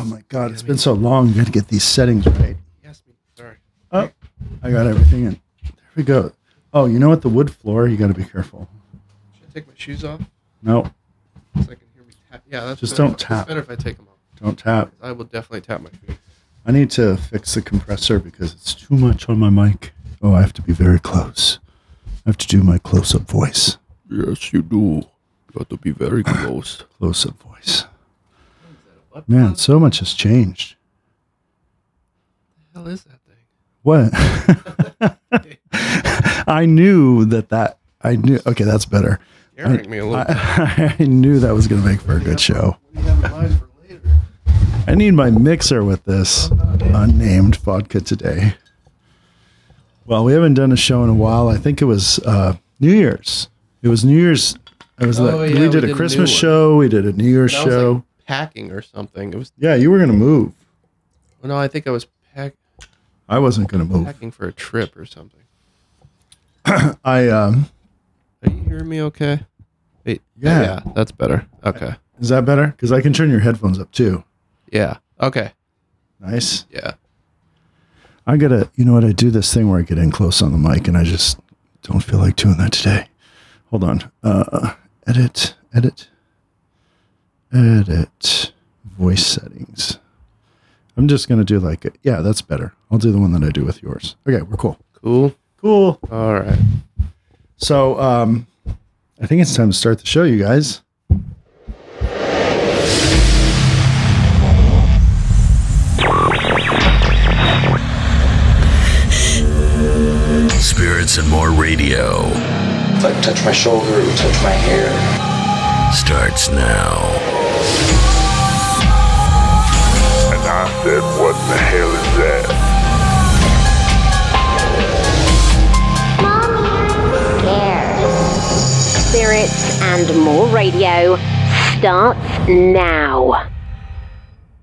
Oh my god, it's been so long. You got to get these settings right. Yes, me. Sorry. Oh, I got everything in. There we go. Oh, you know what? The wood floor. You got to be careful. Should I take my shoes off No, so I can hear me tap? Yeah, that's Just better. don't It's tap. better if I take them off. don't tap. I will definitely tap my feet. I need to fix the compressor because it's too much on my mic. Oh, I have to be very close. I have to do my close-up voice. Yes, you do. You have to be very close. Close-up voice. Man, so much has changed. the hell is that thing? What? I knew that that I knew. Okay, that's better. Scaring me a little. I, I knew that was going to make for a good show. What do you have in mind for later? I need my mixer with this unnamed vodka today. Well, we haven't done a show in a while. I think it was uh, New Year's. It was New Year's. It was Oh, like, yeah, we we did did a a new Christmas one. show. We did a New Year's show. like, packing or something. It was. yeah, you were going to move. Well, no, I think I was pack, I wasn't going to move. packing for a trip or something. I um, Are you hearing me okay? Wait, Yeah. yeah, that's better. Okay. is that better? Because I can turn your headphones up too. Yeah. Okay. Nice. Yeah. I gotta, you know what? I do this thing where I get in close on the mic, and I just don't feel like doing that today. Hold on. Uh, edit, edit, edit, voice settings. I'm just gonna do like, it. yeah, that's better. I'll do the one that I do with yours. Okay, we're cool. Cool. Cool. All right. So, um, I think it's time to start the show, you guys. Spirits and More Radio Like touch my shoulder, touch my hair. starts now. And I said, what the hell is that? Spirits and More Radio starts now.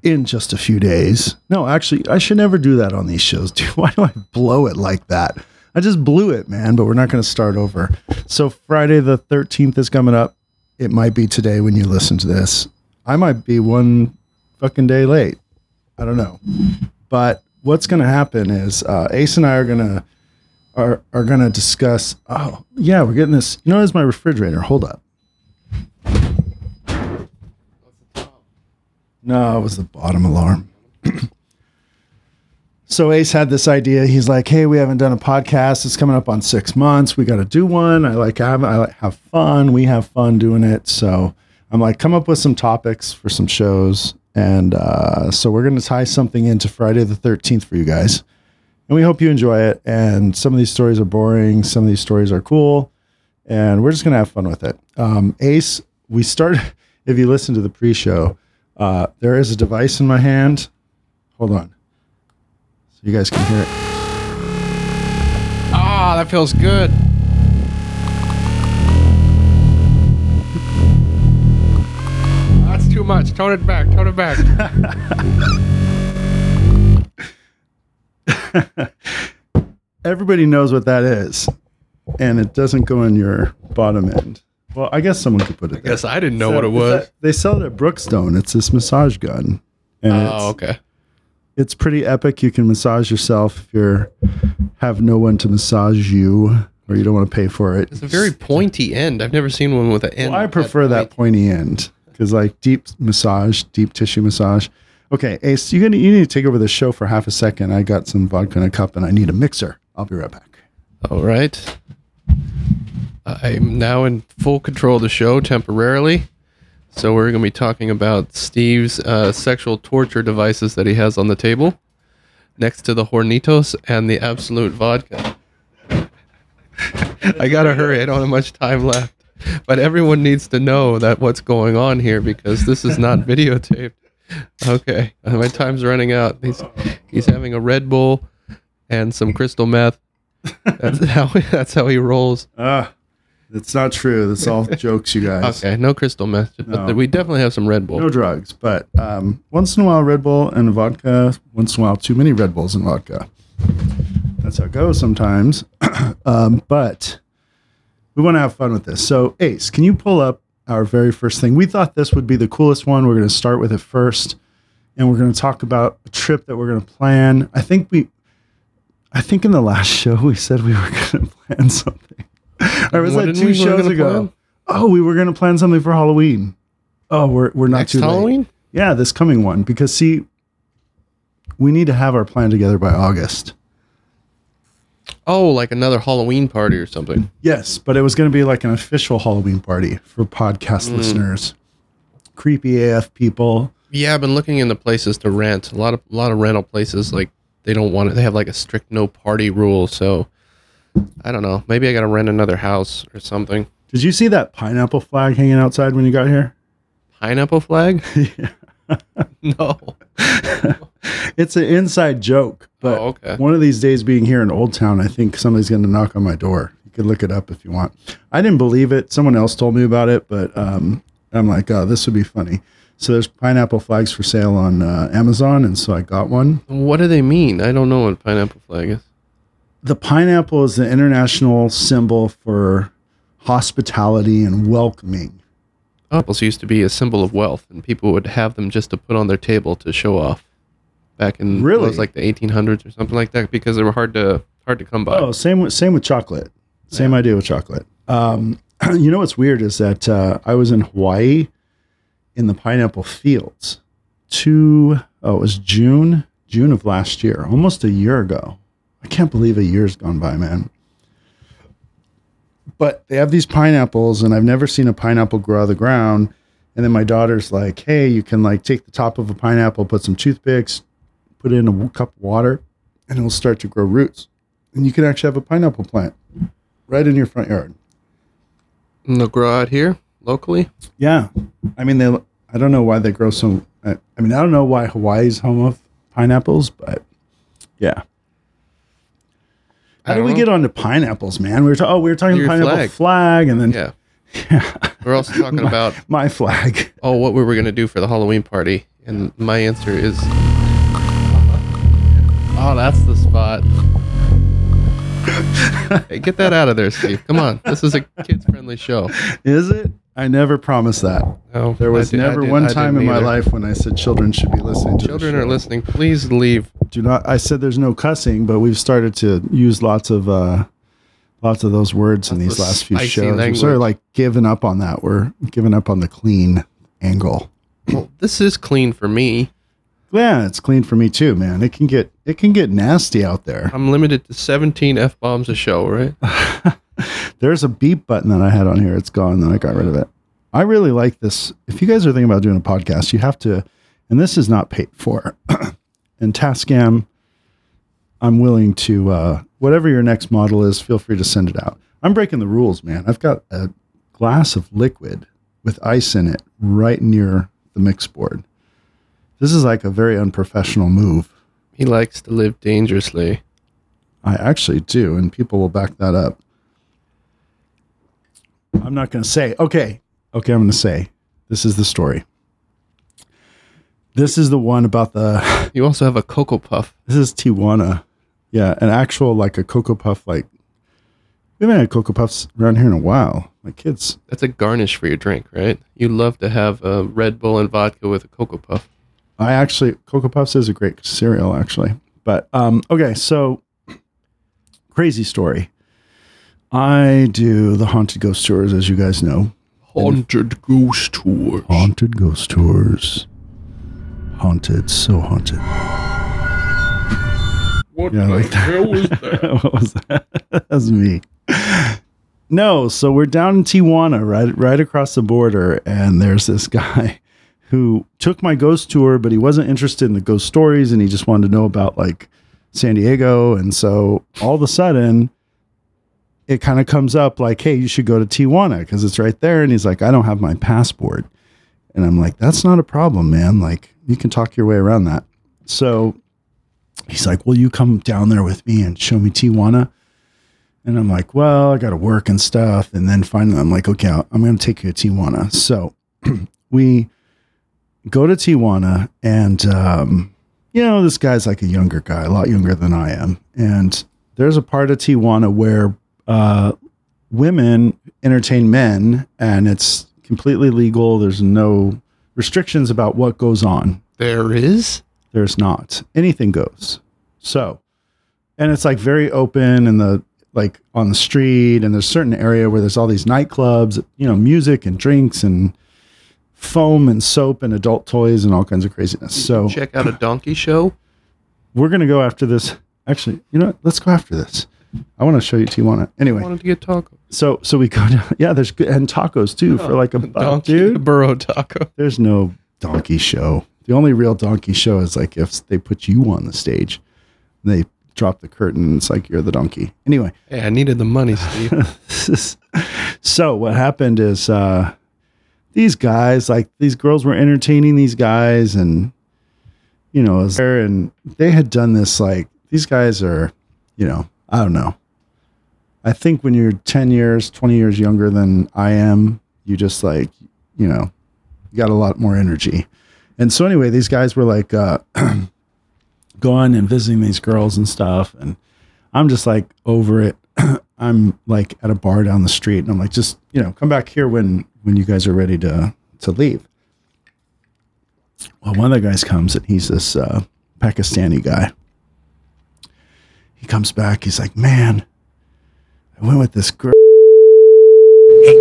in just a few days. No, actually, I should never do that on these shows. Dude, why do I blow it like that? I just blew it, man, but we're not going to start over. So, Friday the 13th is coming up. It might be today when you listen to this. I might be one fucking day late. I don't know. But what's going to happen is uh, Ace and I are going to are, are going to discuss. Oh, yeah, we're getting this. You know, it's my refrigerator. Hold up. No, it was the bottom alarm. so Ace had this idea. He's like, "Hey, we haven't done a podcast. It's coming up on six months. We got to do one. I like have I like have fun. We have fun doing it. So I'm like, come up with some topics for some shows, and uh, so we're gonna tie something into Friday the 13th for you guys, and we hope you enjoy it. And some of these stories are boring. Some of these stories are cool, and we're just gonna have fun with it. Um, Ace, we start, If you listen to the pre-show, uh, there is a device in my hand. Hold on, so you guys can hear it. Ah, that feels good. Tone it back. Tone it back. Everybody knows what that is, and it doesn't go in your bottom end. Well, I guess someone could put it. There. I guess. I didn't know So, what it was. that- they sell it at Brookstone. It's this massage gun, and Oh, it's, okay. it's pretty epic. You can massage yourself if you're have no one to massage you, or you don't want to pay for it. It's a very pointy end. I've never seen one with an end. Well, I prefer that pointy. pointy end because, like, deep massage, deep tissue massage. Okay, Ace, you gonna you need to take over the show for half a second. I got some vodka in a cup, and I need a mixer. I'll be right back. All right. I'm now in full control of the show temporarily. So we're going to be talking about Steve's uh, sexual torture devices that he has on the table next to the Hornitos and the Absolut Vodka. I got to hurry. I don't have much time left. But everyone needs to know that what's going on here because this is not videotaped. Okay. Uh, My time's running out. He's, he's having a Red Bull and some crystal meth. That's how that's how he rolls. Ah, it's not true. That's all jokes, you guys. Okay, no crystal meth, but No. we definitely have some Red Bull. No drugs, but um, once in a while Red Bull and vodka. Once in a while, too many Red Bulls and vodka. That's how it goes sometimes. um, but we want to have fun with this. So, Ace, can you pull up our very first thing? We thought this would be the coolest one. We're going to start with it first and we're going to talk about a trip that we're going to plan. I think we, I think in the last show we said we were going to plan something. Or was that two we- shows ago? plan? Oh, we were going to plan something for Halloween. Oh, we're we're not Next too late. Yeah, this coming one because see, we need to have our plan together by August. Oh, like another Halloween party or something. Yes, but it was going to be like an official Halloween party for podcast Mm. listeners, creepy AF people. Yeah, I've been looking into places to rent. A lot of a lot of rental places like they don't want it. They have like a strict no party rule. So I don't know. Maybe I got to rent another house or something. Did you see that pineapple flag hanging outside when you got here? Pineapple flag? no. It's an inside joke, but Oh, okay. one of these days being here in Old Town, I think somebody's going to knock on my door. You can look it up if you want. I didn't believe it. Someone else told me about it, but um, I'm like, oh, this would be funny. So there's pineapple flags for sale on uh, Amazon, and so I got one. What do they mean? I don't know what pineapple flag is. The pineapple is the international symbol for hospitality and welcoming. Apples used to be a symbol of wealth, and people would have them just to put on their table to show off. Back in Really? it was like the 1800s or something like that, because they were hard to hard to come by. Oh, same with same with chocolate. Same idea with chocolate. Um, you know what's weird is that uh, I was in Hawaii in the pineapple fields. Two oh, it was June June of last year, almost a year ago. I can't believe a year's gone by, man. But they have these pineapples, and I've never seen a pineapple grow out of the ground. And then my daughter's like, "Hey, you can like take the top of a pineapple, put some toothpicks, put it in a cup of water, and it'll start to grow roots. And you can actually have a pineapple plant right in your front yard. And they'll grow out here locally. Yeah, I mean, they. I don't know why they grow so. I, I mean, I don't know why Hawaii's home of pineapples, but yeah. How did we know. get onto pineapples, man? We were ta- oh, we were talking Your pineapple flag. flag, and then Yeah. We're also talking about my flag. oh what we were gonna do for the Halloween party, and my answer is oh that's the spot. hey, get that out of there, Steve. Come on, this is a kids friendly show. Is it? I never promised that. No, There was did- never did- one time in my either. life when I said children should be listening to. Children are listening. Please leave. do not i said there's no cussing but we've started to use lots of uh lots of those words in these last few shows we're sort of like giving up on that we're giving up on the clean angle Well, this is clean for me. Yeah it's clean for me too man. It can get it can get nasty out there. I'm limited to 17 f bombs a show, right? there's a beep button that i had on here. It's gone then i got rid of it. I really like this. If you guys are thinking about doing a podcast you have to and this is not paid for. And tascam i'm willing to uh whatever your next model is feel free to send it out. I'm breaking the rules man. I've got a glass of liquid with ice in it right near the mix board this is like a very unprofessional move He likes to live dangerously. I actually do, and people will back that up. I'm not going to say. Okay, okay, I'm going to say this is the story. This is the one about the. You also have a Cocoa Puff. This is Tijuana. Yeah, an actual like a cocoa puff. Like we haven't had cocoa puffs around here in a while. My kids. That's a garnish for your drink, right? You love to have a Red Bull and vodka with a Cocoa Puff. I actually cocoa puffs is a great cereal actually. But um, okay, so crazy story. I do the haunted ghost tours, as you guys know. Haunted Ghost tours. Haunted ghost tours. Haunted, so haunted. What Yeah, the like that. hell was that? what was that? that was me. No, so we're down in Tijuana, right, right across the border, and there's this guy who took my ghost tour, but he wasn't interested in the ghost stories, and he just wanted to know about like San Diego, and so all of a sudden, it kind of comes up like, "Hey, you should go to Tijuana because it's right there," and he's like, "I don't have my passport," and I'm like, "That's not a problem, man. Like, you can talk your way around that." So he's like, Will you come down there with me and show me Tijuana? And I'm like, Well, I got to work and stuff. And then finally, I'm like, Okay, I'm going to take you to Tijuana. So we go to Tijuana, and, um, you know, this guy's like a younger guy, a lot younger than I am. And there's a part of Tijuana where uh, women entertain men, and it's completely legal. There's no restrictions about what goes on. There is. There's not. Anything goes. So, and it's like very open and the like on the street and there's a certain area where there's all these nightclubs, you know, music and drinks and foam and soap and adult toys and all kinds of craziness. So Check out a donkey show. we're gonna go after this. Actually, you know what? Let's go after this. I want to show you Tijuana. I Anyway, wanted to get taco. so so we go down. Yeah, there's good and tacos too for like a buck, donkey dude. burro taco. There's no donkey show. The only real donkey show is like if they put you on the stage, they drop the curtain and it's like you're the donkey. Anyway, Hey, I needed the money, Steve. so what happened is uh these guys, like these girls were entertaining these guys and you know, was there and they had done this like these guys are, you know, I don't know. I think when you're 10 years, 20 years younger than I am, you just like, you know, you got a lot more energy. And so anyway, these guys were like uh going and visiting these girls and stuff and I'm just like over it. I'm like at a bar down the street and I'm like, just, you know, come back here when when you guys are ready to to leave. Well, one of the guys comes and he's this uh, Pakistani guy. He comes back, he's like, Man, I went with this girl. You,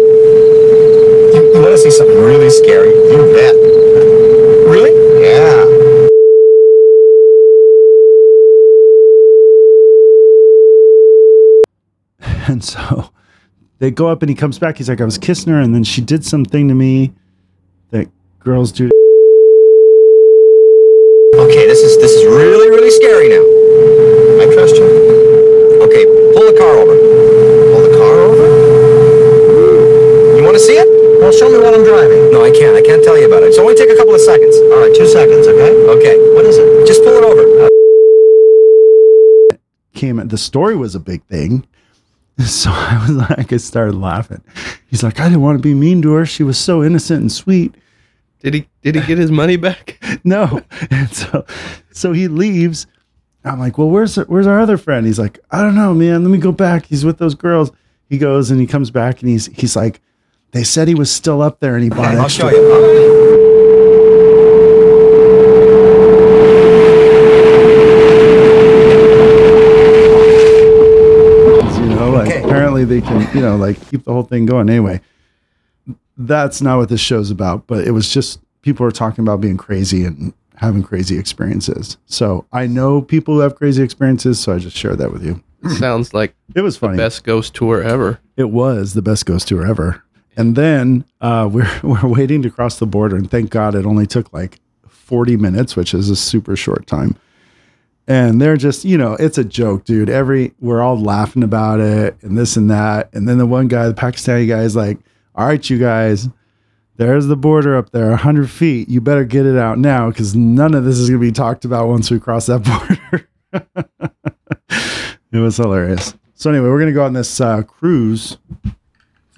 you want to see something really scary? You bet. Really? Yeah. And so they go up and he comes back. He's like, I was kissing her and then she did something to me that girls do. Okay, this is this is really really scary now. I trust you. Okay, pull the car over. Pull the car over. You want to see it? Well, show me while I'm driving. No, I can't. I can't tell you about it. It's only take a couple of seconds. All right, two seconds. Okay. Okay. What is it? Just pull it over. came the story was a big thing. So I was like, I started laughing. He's like, I didn't want to be mean to her. She was so innocent and sweet. Did he did he get his money back? No. And so so he leaves. I'm like, well, where's where's our other friend? He's like, I don't know, man. Let me go back. He's with those girls. He goes and he comes back and he's he's like, they said he was still up there and he bought I'll extra. show you. Can you know like keep the whole thing going. Anyway that's not what this show's about but it was just people are talking about being crazy and having crazy experiences. So i know people who have crazy experiences so i just share that with you. Sounds like it was funny. best ghost tour ever. it was the best ghost tour ever. And then uh, we're, we're waiting to cross the border and thank god it only took like 40 minutes which is a super short time and they're just you know it's a joke dude. Every we're all laughing about it and this and that. And then the one guy the pakistani guy is like all right you guys there's the border up there 100 feet. You better get it out now because none of this is going to be talked about once we cross that border. It was hilarious. So anyway we're going to go on this uh, cruise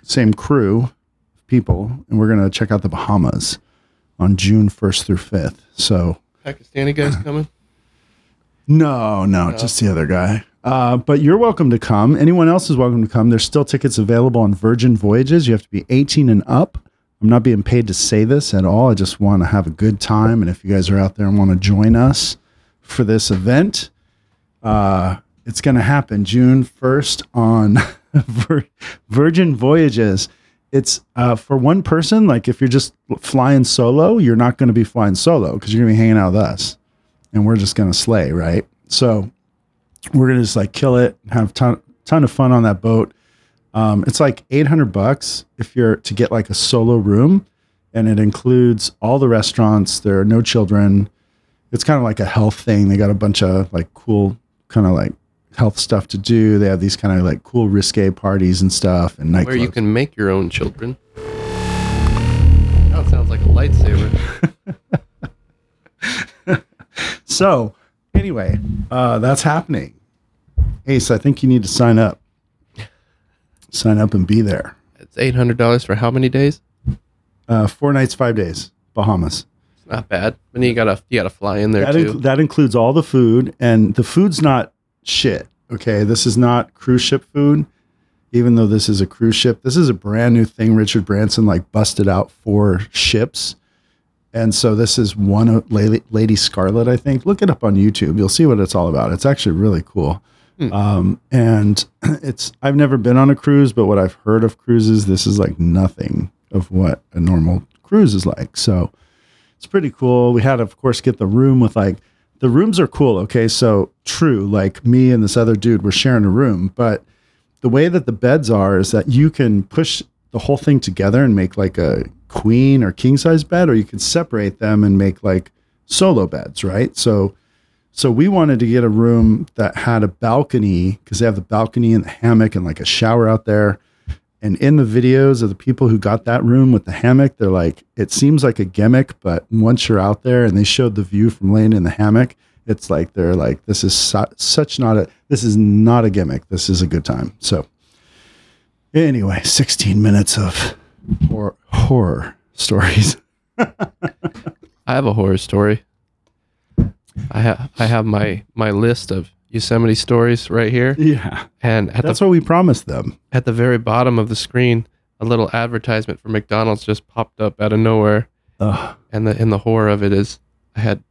same crew people and we're going to check out the bahamas on june 1st through 5th so Pakistani guys coming. No, no, just the other guy. Uh, but you're welcome to come. Anyone else is welcome to come. There's still tickets available on Virgin Voyages. You have to be 18 and up. I'm not being paid to say this at all. I just want to have a good time. And if you guys are out there and want to join us for this event, uh, it's going to happen June 1st on Virgin Voyages. It's uh, for one person. Like if you're just flying solo, you're not going to be flying solo because you're going to be hanging out with us and we're just gonna slay, right? So we're gonna just like kill it, have ton ton of fun on that boat. Um, it's like eight hundred bucks if you're to get like a solo room, and it includes all the restaurants. There are no children. It's kind of like a health thing. They got a bunch of like cool kind of like health stuff to do. They have these kind of like cool risque parties and stuff and nightclubs. Where you can make your own children. That sounds like a lightsaber. So, anyway, uh, that's happening. Ace, I think you need to sign up. Sign up and be there. It's eight hundred dollars for how many days? Uh, four nights, five days, Bahamas. It's not bad. And you gotta you gotta fly in there That, too. inc- that includes all the food, and the food's not shit. Okay, this is not cruise ship food. Even though this is a cruise ship, this is a brand new thing. Richard Branson like busted out four ships And so this is one of Lady, Lady Scarlet, I think. Look it up on YouTube. You'll see what it's all about. It's actually really cool. Um, and it's I've never been on a cruise, but what I've heard of cruises, this is like nothing of what a normal cruise is like. So it's pretty cool. We had, of course, get the room with like the rooms are cool. Okay, so true. Like me and this other dude were sharing a room, but the way that the beds are is that you can push the whole thing together and make like a queen or king size bed, or you can separate them and make like solo beds, right? So so we wanted to get a room that had a balcony because they have the balcony and the hammock and like a shower out there. And in the videos of the people who got that room with the hammock, they're like, it seems like a gimmick, but once you're out there and they showed the view from laying in the hammock, it's like they're like, this is su- such not a, this is not a gimmick. This is a good time. So anyway, 16 minutes of horror, horror stories. I have a horror story. I have I have my my list of Yosemite stories right here, Yeah. and at That's the what we promised them. at the very bottom of the screen, a little advertisement for McDonald's just popped up out of nowhere, Ugh, and the and the horror of it is I had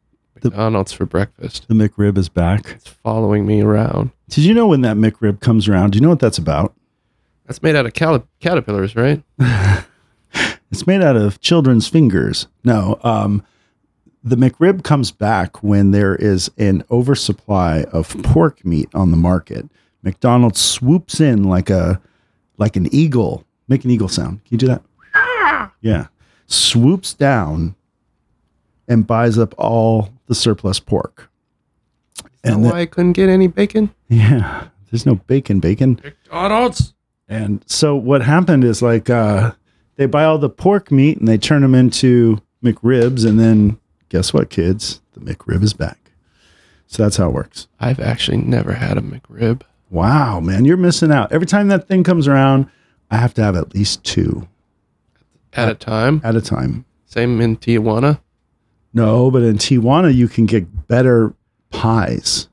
The- McDonald's for breakfast. the McRib is back. It's following me around. Did you know when that McRib comes around? Do you know what that's about? That's made out of cal- caterpillars, right? It's made out of children's fingers. No, um, the McRib comes back when there is an oversupply of pork meat on the market. McDonald's swoops in like a like an eagle. Make an eagle sound. Can you do that? Yeah. Swoops down and buys up all the surplus pork. Is that And why I couldn't get any bacon? Yeah. There's no bacon, bacon. McDonald's. And so what happened is like uh, they buy all the pork meat and they turn them into McRibs, and then guess what, kids? The McRib is back. So that's how it works. I've actually never had a McRib. Wow, man, you're missing out. Every time that thing comes around, I have to have at least two At a time. at a time. Same in Tijuana. No, but in Tijuana you can get better pies.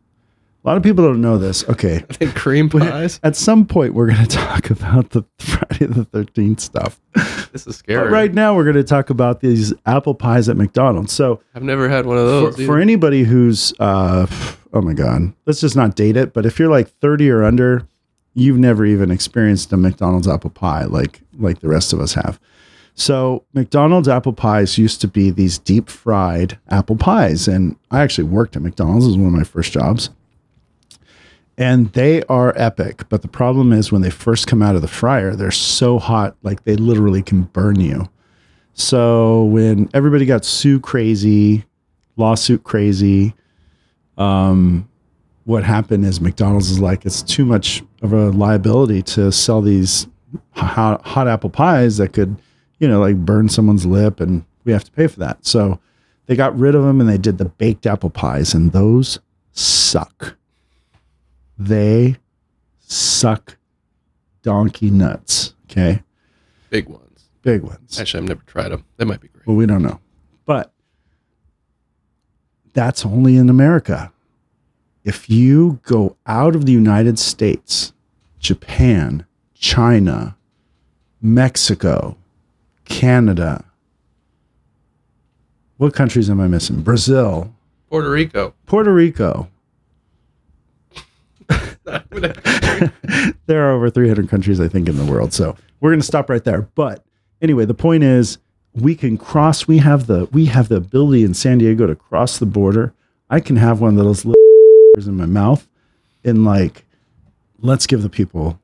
A lot of people don't know this. Okay, I think cream pies. at some point we're going to talk about the Friday the 13th stuff. This is But scary. right now we're going to talk about these apple pies at McDonald's. So I've never had one of those. for either. anybody who's uh oh my god let's just not date it but if you're like 30 or under you've never even experienced a mcdonald's apple pie like like the rest of us have so mcdonald's apple pies used to be these deep fried apple pies and i actually worked at mcdonald's it was one of my first jobs and they are epic but the problem is when they first come out of the fryer they're so hot like they literally can burn you so when everybody got sue crazy lawsuit crazy. Um, what happened is McDonald's is like it's too much of a liability to sell these hot, hot apple pies that could, you know, like burn someone's lip, and we have to pay for that. So they got rid of them and they did the baked apple pies, and those suck. They suck donkey nuts. Okay, big ones. big ones. Actually, I've never tried them. They might be great. Well, we don't know. But that's only in America. If you go out of the United States, Japan, China, Mexico, Canada, what countries am I missing? Brazil, Puerto Rico. Puerto Rico. there are over 300 countries, I think, in the world. So we're going to stop right there. But anyway, the point is, we can cross. We have the we have the ability in San Diego to cross the border. I can have one of those little in my mouth, and like, let's give the people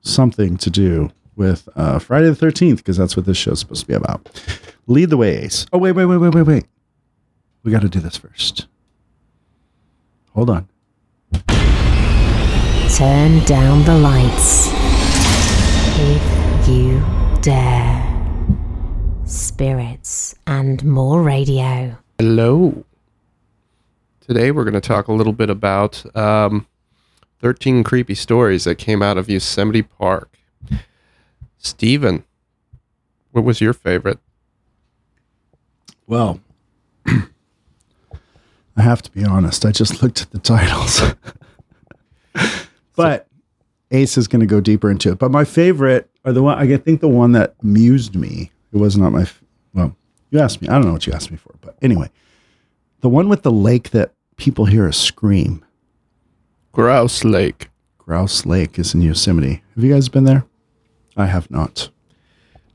something to do with uh, Friday the 13th because that's what this show's supposed to be about. Lead the way, Ace. Oh wait, wait, wait, wait, wait, wait. We got to do this first. Hold on. Turn down the lights. If you dare. Spirits and more radio. Hello. Today we're going to talk a little bit about um, 13 creepy stories that came out of Yosemite Park. Steven, what was your favorite? Well, I have to be honest. I just looked at the titles. but Ace is going to go deeper into it. But my favorite are the one I think the one that amused me. It was not my well, You asked me. I don't know what you asked me for, but anyway, the one with the lake that people hear a scream. Grouse Lake. Grouse Lake is in Yosemite. Have you guys been there? I have not.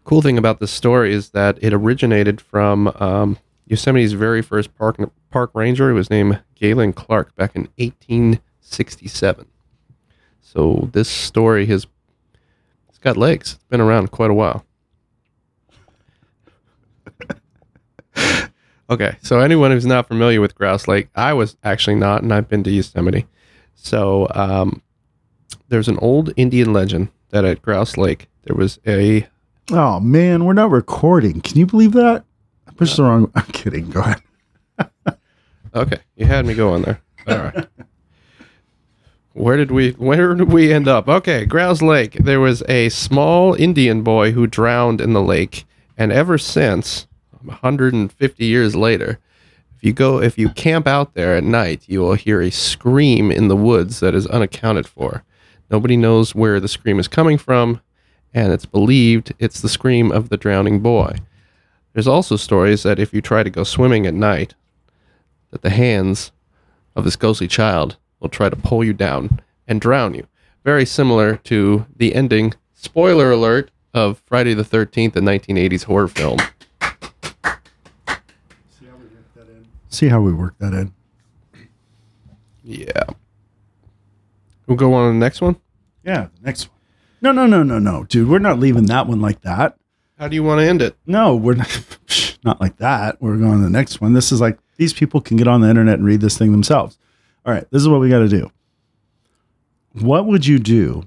Cool thing about this story is that it originated from um, Yosemite's very first park park ranger. He was named Galen Clark back in 1867. So this story has it's got legs. It's been around quite a while. okay, so anyone who's not familiar with Grouse Lake, I was actually not, and I've been to Yosemite. So um, there's an old Indian legend that at Grouse Lake there was a Oh man, we're not recording. Can you believe that? I pushed the wrong. I'm kidding. Go ahead. Okay, you had me going there. All right. Where did we where did we end up? Okay, Grouse Lake. There was a small Indian boy who drowned in the lake, and ever since, 150 years later, if you go if you camp out there at night, you will hear a scream in the woods that is unaccounted for. Nobody knows where the scream is coming from, and it's believed it's the scream of the drowning boy. There's also stories that if you try to go swimming at night, that the hands of this ghostly child will try to pull you down and drown you. Very similar to the ending, spoiler alert, of Friday the 13th, the 1980s horror film. See how we work that in. Yeah. We'll go on to the next one. Yeah, the next one. No, no, no, no, no, dude. We're not leaving that one like that. How do you want to end it? No, we're not, not like that. We're going to the next one. This is like these people can get on the internet and read this thing themselves. All right, this is what we got to do. What would you do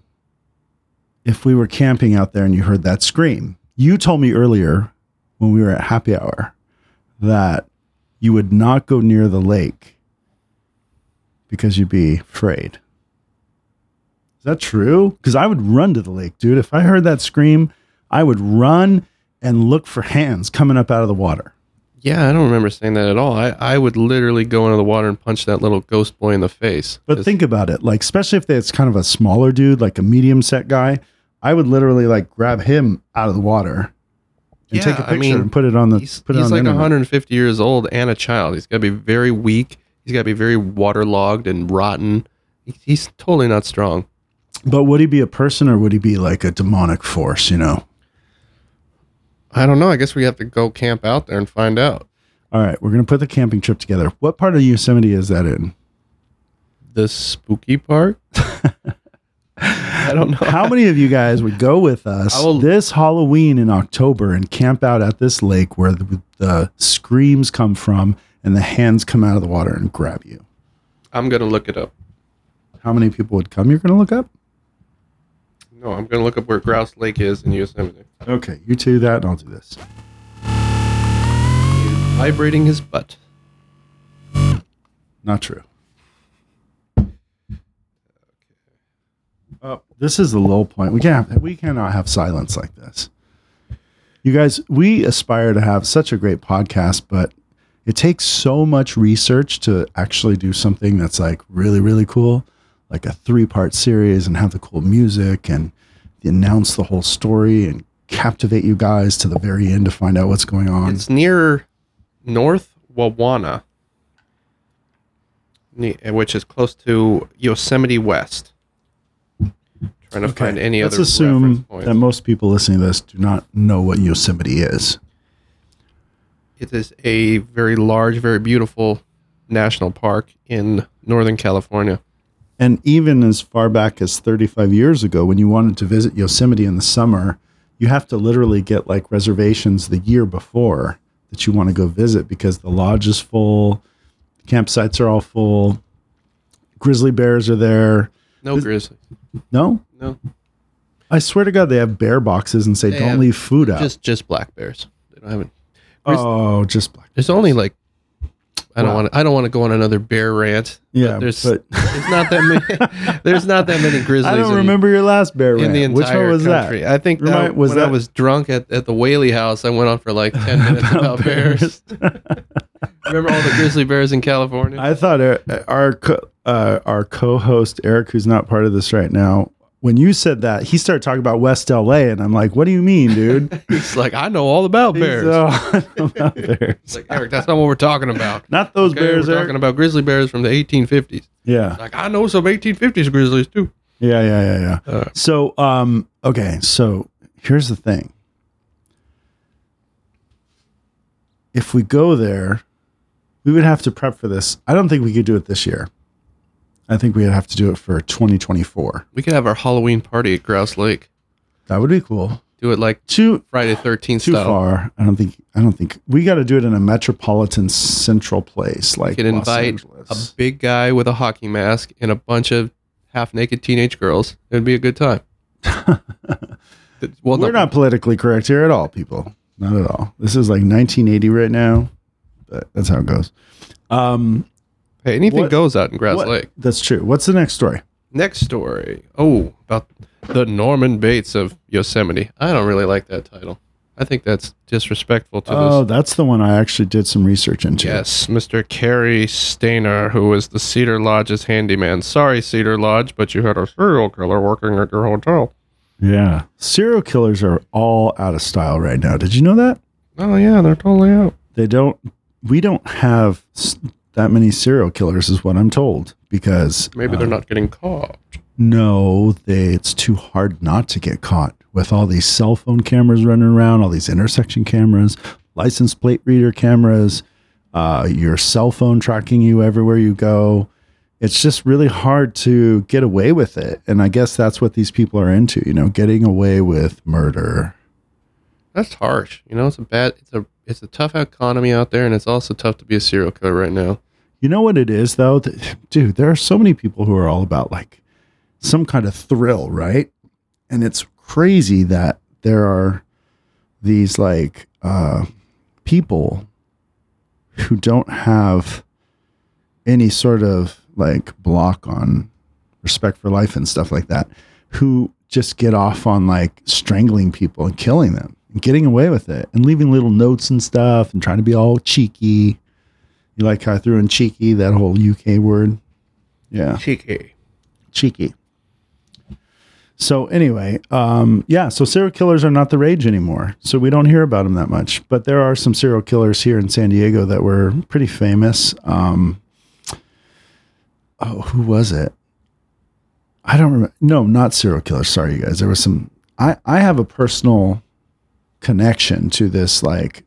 if we were camping out there and you heard that scream? You told me earlier when we were at happy hour that you would not go near the lake because you'd be afraid. Is that true? Because I would run to the lake, dude. If I heard that scream, I would run and look for hands coming up out of the water. Yeah, I don't remember saying that at all. I, I would literally go into the water and punch that little ghost boy in the face. But think about it, like especially if it's kind of a smaller dude, like a medium set guy, I would literally like grab him out of the water and take a Yeah, I picture mean, and put it on the he's, put it he's on the like internet. 150 years old and a child. He's got to be very weak. He's got to be very waterlogged and rotten. He- He's totally not strong. But would he be a person or would he be like a demonic force? You know. I don't know. I guess we have to go camp out there and find out. All right, we're gonna put the camping trip together. What part of Yosemite is that in? The spooky part? I don't know. How many of you guys would go with us will- this Halloween in October and camp out at this lake where the, the screams come from and the hands come out of the water and grab you? I'm going to look it up. How many people would come? You're gonna look up. No, I'm going to look up where Grouse Lake is in Yosemite. Okay, you two that, and I'll do this. He's vibrating his butt. Not true. Oh, this is the low point. We can't. Have, we cannot have silence like this. You guys, we aspire to have such a great podcast, but it takes so much research to actually do something that's like really, really cool, like a three-part series, and have the cool music and announce the whole story and captivate you guys to the very end to find out what's going on. It's near North Wawona, which is close to Yosemite West. Trying to find any Let's other assume reference points. that most people listening to this do not know what Yosemite is. It is a very large, very beautiful national park in Northern California. And even as far back as 35 years ago, when you wanted to visit Yosemite in the summer, you have to literally get like reservations the year before that you want to go visit because the lodge is full, the campsites are all full, grizzly bears are there. No grizzlies. No? No. I swear to God, they have bear boxes and say, They don't leave food out. Just just black bears. They don't have it. oh, just black. There's only like I don't Wow. want to, I don't want to go on another bear rant. Yeah, there's but- there's not that many there's not that many grizzlies. I don't in- remember your last bear in the entire Which one was country. that? I think that Remind- was when I that- was drunk at, at the Whaley House, I went on for like ten minutes about bears. Remember all the grizzly bears in California? I thought our our uh, our co-host Eric, who's not part of this right now, when you said that, he started talking about West LA, and I'm like, "What do you mean, dude?" He's like, I know all about bears. He's, uh, I bears. Like Eric, that's not what we're talking about. Not those Okay, bears. we're Eric. talking about grizzly bears from the 1850s. yeah, Like I know some 1850s grizzlies too. yeah, yeah, yeah, yeah. Uh, So, um, okay, so here's the thing. If we go there, we would have to prep for this. I don't think we could do it this year. I think we'd have to do it for 2024. we could have our Halloween party at Grouse Lake. That would be cool. Do it like Too Friday 13th too style. far. I don't think. I don't think we got to do it in a metropolitan central place like We could Los invite Angeles. a big guy with a hockey mask and a bunch of half naked teenage girls. It'd be a good time. well, We're no, not politically correct here at all, people. Not at all. This is like 1980 right now, but that's how it goes. Um, Hey, anything What- goes out in Grass what- Lake. That's true. What's the next story? Next story. Oh, about the Norman Bates of Yosemite. I don't really like that title. I think that's disrespectful to Oh, this. that's the one I actually did some research into. Yes, Mr. Cary Stayner, who was the Cedar Lodge's handyman. Sorry, Cedar Lodge, but you had a serial killer working at your hotel. Yeah. Serial killers are all out of style right now. Did you know that? Oh yeah, they're totally out. They don't, we don't have that many serial killers, is what I'm told, because Maybe uh, they're not getting caught. No, they, it's too hard not to get caught with all these cell phone cameras running around, all these intersection cameras, license plate reader cameras, uh, your cell phone tracking you everywhere you go. It's just really hard to get away with it. And I guess that's what these people are into, you know, getting away with murder. That's harsh. You know, it's a bad. It's a it's a tough economy out there, and it's also tough to be a serial killer right now. You know what it is, though? Th- Dude, there are so many people who are all about like some kind of thrill, right? And it's crazy that there are these like uh, people who don't have any sort of like block on respect for life and stuff like that, who just get off on like strangling people and killing them and getting away with it and leaving little notes and stuff and trying to be all cheeky. You like how I threw in cheeky, that whole UK word? Yeah, Cheeky. cheeky. So anyway, um, yeah, so serial killers are not the rage anymore. So we don't hear about them that much. But there are some serial killers here in San Diego that were pretty famous. Um, oh, who was it? I don't remember. No, not serial killers. Sorry, you guys. There was some. I I have a personal connection to this like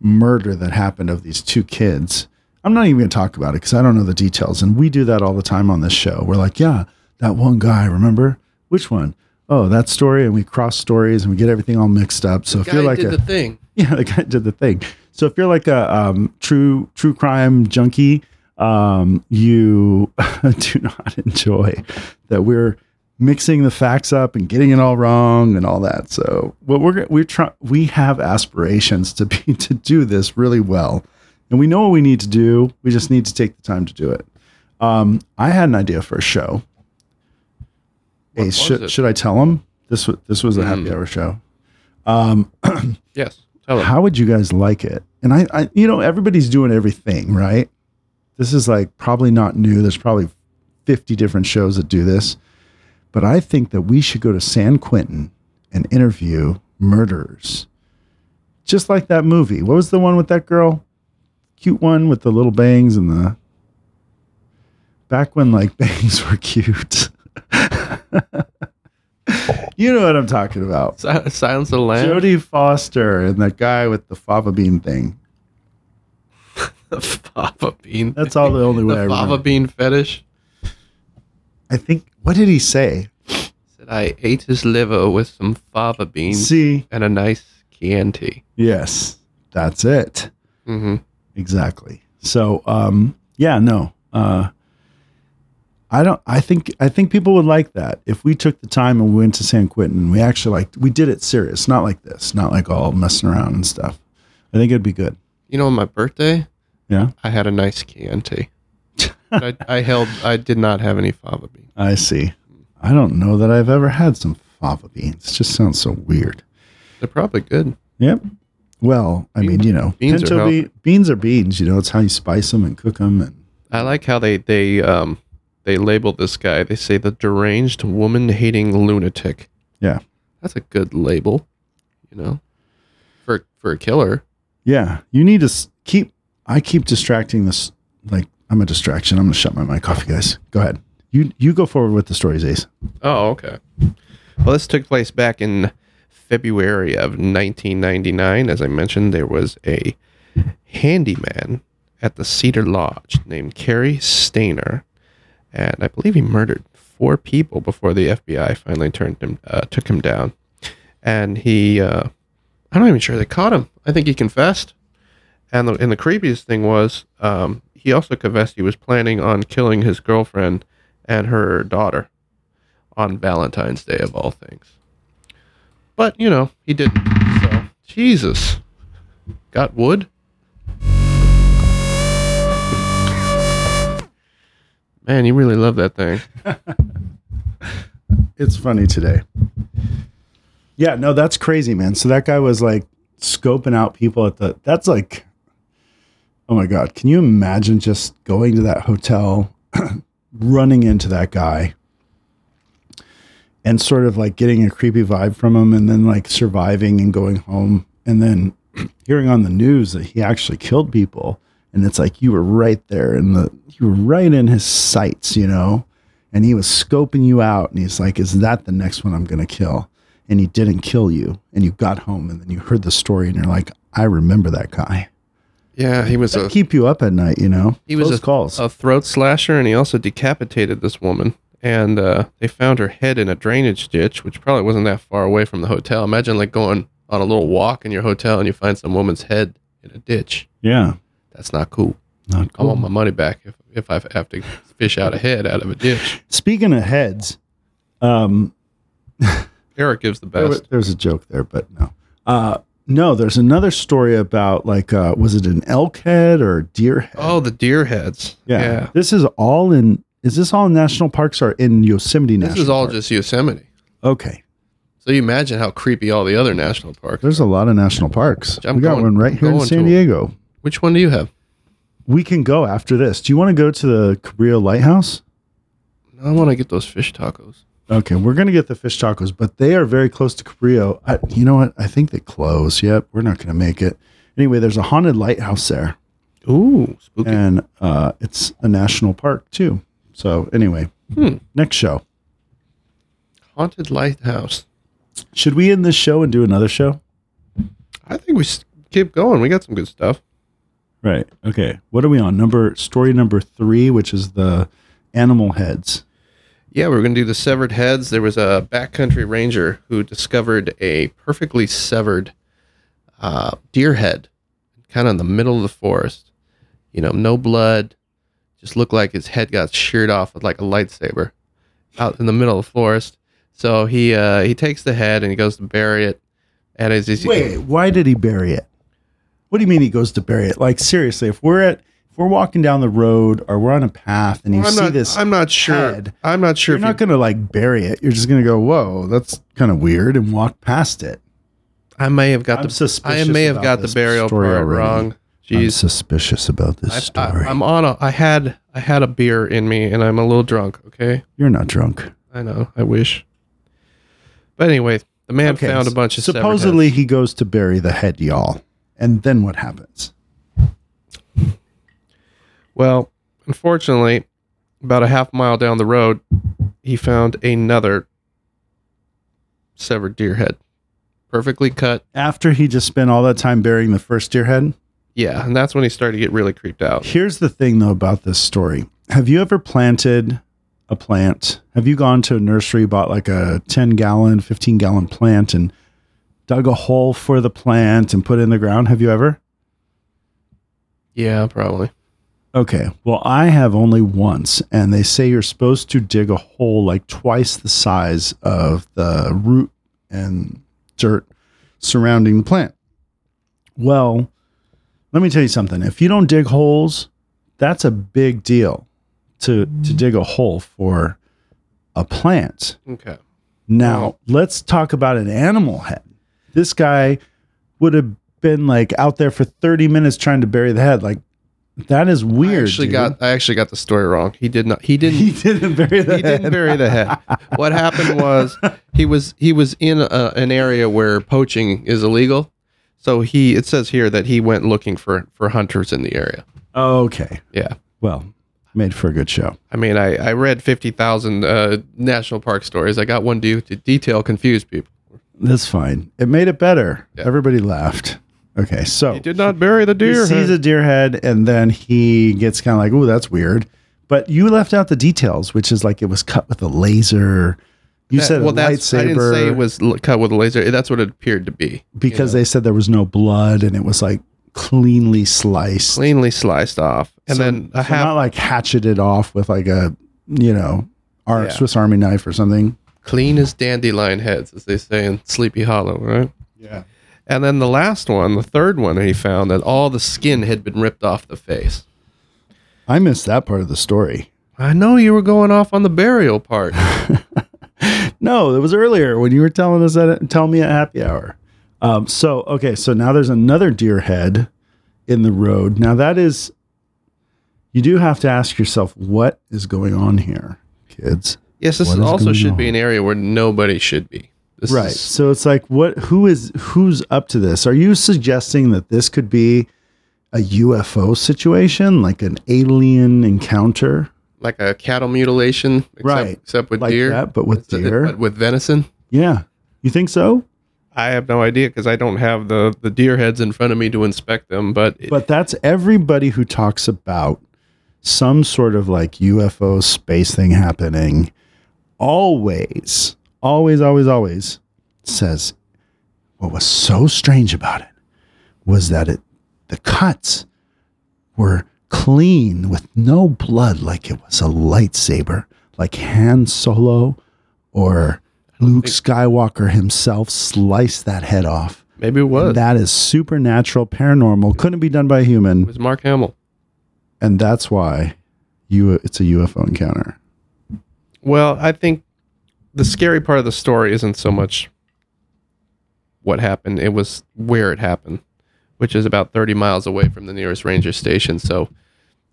murder that happened of these two kids. I'm not even going to talk about it because I don't know the details. And we do that all the time on this show. We're like, yeah, that one guy, remember? Which one? Oh, that story. And we cross stories and we get everything all mixed up. So if you're like did a, the thing. yeah, the guy did the thing. So if you're like a um, true true crime junkie, um, you do not enjoy that we're mixing the facts up and getting it all wrong and all that. So what we're we're trying we have aspirations to be to do this really well, and we know what we need to do. We just need to take the time to do it. Um, I had an idea for a show. Hey, was should should I tell them this was this was a happy hour show? Yes. Tell. How would you guys like it? And I, I, you know, everybody's doing everything, right? This is like probably not new. There's probably 50 different shows that do this. But I think that we should go to San Quentin and interview murderers. Just like that movie. What was the one with that girl? Cute one with the little bangs and the. Back when like bangs were cute. you know what I'm talking about. Silence of the Lamb. Jodie Foster and that guy with the fava bean thing. The fava bean. That's all the only way I fava remember. bean fetish. I think. What did he say? Said I ate his liver with some fava beans See, and a nice Chianti. yes, that's it. Mm-hmm. Exactly. So, um, yeah, no. Uh, I don't. I think. I think people would like that if we took the time and we went to San Quentin. We actually like. We did it serious, not like this, not like all messing around and stuff. I think it'd be good. You know, on my birthday, Yeah, I had a nice Chianti. I, I held. I did not have any fava beans. I see. I don't know that I've ever had some fava beans. It just sounds so weird. They're probably good. Yep. Well, I mean, you know, beans are pinto healthy. be- beans are beans. You know, it's how you spice them and cook them. And I like how they they um they label this guy. They say the deranged woman hating lunatic. Yeah. That's a good label, you know, for for a killer. Yeah, you need to keep. I keep distracting this. Like I'm a distraction. I'm gonna shut my mic off, you guys. Go ahead. You you go forward with the stories, Ace. Oh, okay. Well, this took place back in February of 1999. As I mentioned, there was a handyman at the Cedar Lodge named Cary Stayner, and I believe he murdered four people before the FBI finally turned him uh, took him down. And he, uh, I'm not even sure they caught him. I think he confessed. And the and the creepiest thing was, um, he also confessed he was planning on killing his girlfriend and her daughter on Valentine's Day of all things. But you know, he didn't. So Jesus, got wood. Man, you really love that thing. It's funny today. Yeah, no, that's crazy, man. So that guy was like scoping out people at the. That's like, oh my god! Can you imagine just going to that hotel, running into that guy, and sort of like getting a creepy vibe from him, and then like surviving and going home, and then hearing on the news that he actually killed people, and it's like you were right there in the, you were right in his sights, you know? And he was scoping you out and he's like is that the next one i'm going to kill? And he didn't kill you and you got home and then you heard the story and you're like i remember that guy Yeah, he was a keep you up at night you know he was Close a, calls a throat slasher, and he also decapitated this woman. And uh, they found her head in a drainage ditch, which probably wasn't that far away from the hotel. Imagine like going on a little walk in your hotel and you find some woman's head in a ditch. yeah That's not cool. not cool. I want my money back if if I have to fish out a head out of a ditch. speaking of heads um Eric gives the there was, best. there was a joke there but no uh no there's another story about like uh was it an elk head or deer head Oh, the deer heads. yeah. yeah. this is all in is this all in national parks or in yosemite national This is all Park? just Yosemite. okay So you imagine how creepy all the other national parks. There's a lot of national parks. I'm we got going- one right here in San to- Diego. Which one do you have? We can go after this. Do you want to go to the Cabrillo Lighthouse? I want to get those fish tacos. Okay, we're gonna get the fish tacos, but they are very close to Cabrillo. I, you know what? I think they close. Yep, we're not gonna make it. Anyway, there's a haunted lighthouse there, Ooh, spooky. and uh, it's a national park too. So anyway, Hmm. next show. Haunted lighthouse. Should we end this show and do another show? I think we keep going. We got some good stuff. Right. Okay. What are we on? Number story number three, which is the animal heads. Yeah, we are going to do the severed heads. There was a backcountry ranger who discovered a perfectly severed uh, deer head, kind of in the middle of the forest. You know, no blood, just looked like his head got sheared off with like a lightsaber out in the middle of the forest. So he uh, he takes the head and he goes to bury it. And as he's Wait, why did he bury it? What do you mean he goes to bury it? Like seriously, if we're at if we're walking down the road or we're on a path and you I'm see not, this, I'm not sure. head, I'm not sure. you're if not you- going to like bury it. You're just going to go, "Whoa, that's kind of weird," and walk past it. I may have got I'm the. I may have got the burial story part already. wrong. I'm Jeez. suspicious about this I, story. I, am on a. I had. I had a beer in me, and I'm a little drunk. Okay. you're not drunk. I know. I wish. But anyway, the man Okay, found a bunch of supposedly he goes to bury the head, y'all, and then what happens? Well, unfortunately, about a half mile down the road, he found another severed deer head, perfectly cut. After he just spent all that time burying the first deer head, Yeah, and that's when he started to get really creeped out. Here's the thing, though, about this story. Have you ever planted a plant? Have you gone to a nursery, bought like a 10 gallon, 15 gallon plant, and dug a hole for the plant and put it in the ground? Have you ever? Yeah, probably. Okay. Well, I have only once, and they say you're supposed to dig a hole like twice the size of the root and dirt surrounding the plant. Well, let me tell you something. If you don't dig holes, that's a big deal to to mm-hmm. dig a hole for a plant. Okay. Now, let's talk about an animal head. This guy would have been like out there for 30 minutes trying to bury the head. Like, That is I weird. actually dude. got I actually got the story wrong. He did not. He didn't. he didn't bury the he didn't bury the head. What happened was he was he was in a, an area where poaching is illegal. So he it says here that he went looking for for hunters in the area. Okay. Yeah. Well, made for a good show. I mean, I, I read 50,000 uh, national park stories. I got one de- to detail confused people. That's fine. It made it better. Yeah. Everybody laughed. Okay, so He did not bury the deer. he sees head. a deer head and then he gets kind of like, "Oh, that's weird." But you left out the details, which is like it was cut with a laser. You That- said a that's lightsaber I didn't say it was cut with a laser. That's what it appeared to be. because they said there was no blood and it was like cleanly sliced. Cleanly sliced off. And So- then a so half not like hatcheted off with like a you know, our Yeah. Swiss Army knife or something. clean as dandelion heads, as they say in Sleepy Hollow, right? Yeah. And then the last one, the third one, he found that all the skin had been ripped off the face. I missed that part of the story. I know you were going off on the burial part. No, it was earlier when you were telling us that Tell me at happy hour. Um, so okay, so now there's another deer head in the road. Now that is you do have to ask yourself what is going on here, kids. yes, this What is is also should be an area where nobody should be. This right. is- So it's like what who is who's up to this? Are you suggesting that this could be a UFO situation, like an alien encounter? like a cattle mutilation, except, Right. Except with Like deer, that, but with Except- deer? but with venison. Yeah. You think so? I have no idea because I don't have the the deer heads in front of me to inspect them. But, it- But that's everybody who talks about some sort of like UFO space thing happening. Always, always, always, always says what was so strange about it was that it the cuts were clean with no blood, like it was a lightsaber, like Han Solo or Luke Skywalker himself sliced that head off. maybe it was. That is supernatural, paranormal. Couldn't be done by a it human, was Mark Hamill. and that's why you it's a UFO encounter. Well, I think the scary part of the story isn't so much what happened; it was where it happened, which is about thirty miles away from the nearest ranger station. So,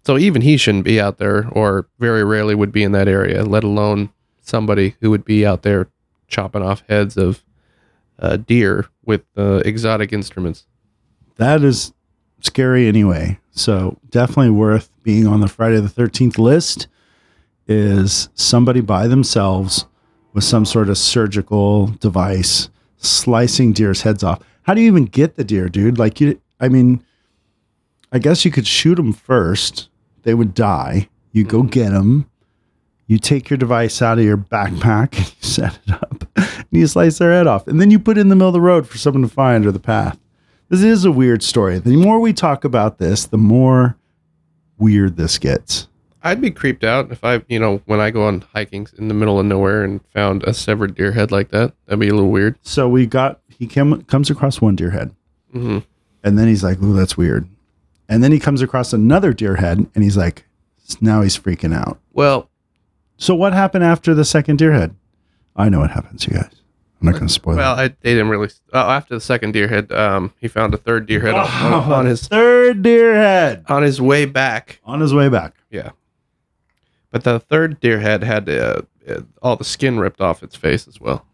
so even he shouldn't be out there, or very rarely would be in that area. Let alone somebody who would be out there chopping off heads of uh, deer with uh, exotic instruments. That is scary anyway. So definitely worth being on the Friday the Thirteenth list. Is somebody by themselves with some sort of surgical device slicing deer's heads off? How do you even get the deer, dude? Like you, I mean, I guess you could shoot them first. They would die. You go mm-hmm. get them. You take your device out of your backpack and you set it up and you slice their head off. And then you put it in the middle of the road for someone to find or the path. This is a weird story. The more we talk about this, the more weird this gets. I'd be creeped out if I, you know, when I go on hiking in the middle of nowhere and found a severed deer head like that. That'd be a little weird. So we got he came, comes across one deer head, hmm and then he's like, "Ooh, that's weird." And then he comes across another deer head, and he's like, "Now he's freaking out." Well, So what happened after the second deer head? I know what happens, you guys. I'm not going to spoil Well. I, they didn't really. Uh, after the second deer head, um, he found a third deer head on, on, on his third deer head on his way back. on his way back. Yeah, but the third deer head had uh, uh, all the skin ripped off its face as well,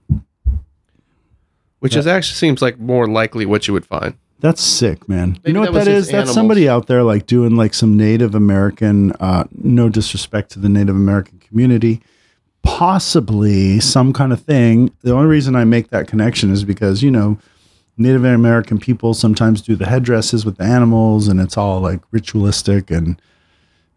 which is actually seems like more likely what you would find. That's sick, man. you know that what that is? that his is? That's somebody out there like doing like some Native American, uh, no disrespect to the Native American community, possibly some kind of thing. The only reason I make that connection is because, you know, Native American people sometimes do the headdresses with the animals and it's all like ritualistic and,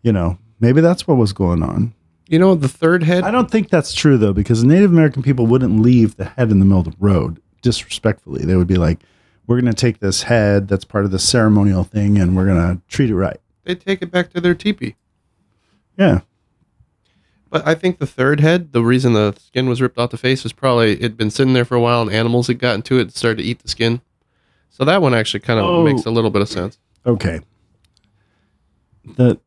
you know, maybe that's what was going on. You know, the third head. I don't think that's true though, because Native American people wouldn't leave the head in the middle of the road disrespectfully. They would be like, "We're going to take this head that's part of the ceremonial thing, and we're going to treat it right." They take it back to their teepee. Yeah, But I think the third head, the reason the skin was ripped off the face was probably it'd been sitting there for a while and animals had gotten to it and started to eat the skin. So that one actually kind of Oh. makes a little bit of sense. okay. the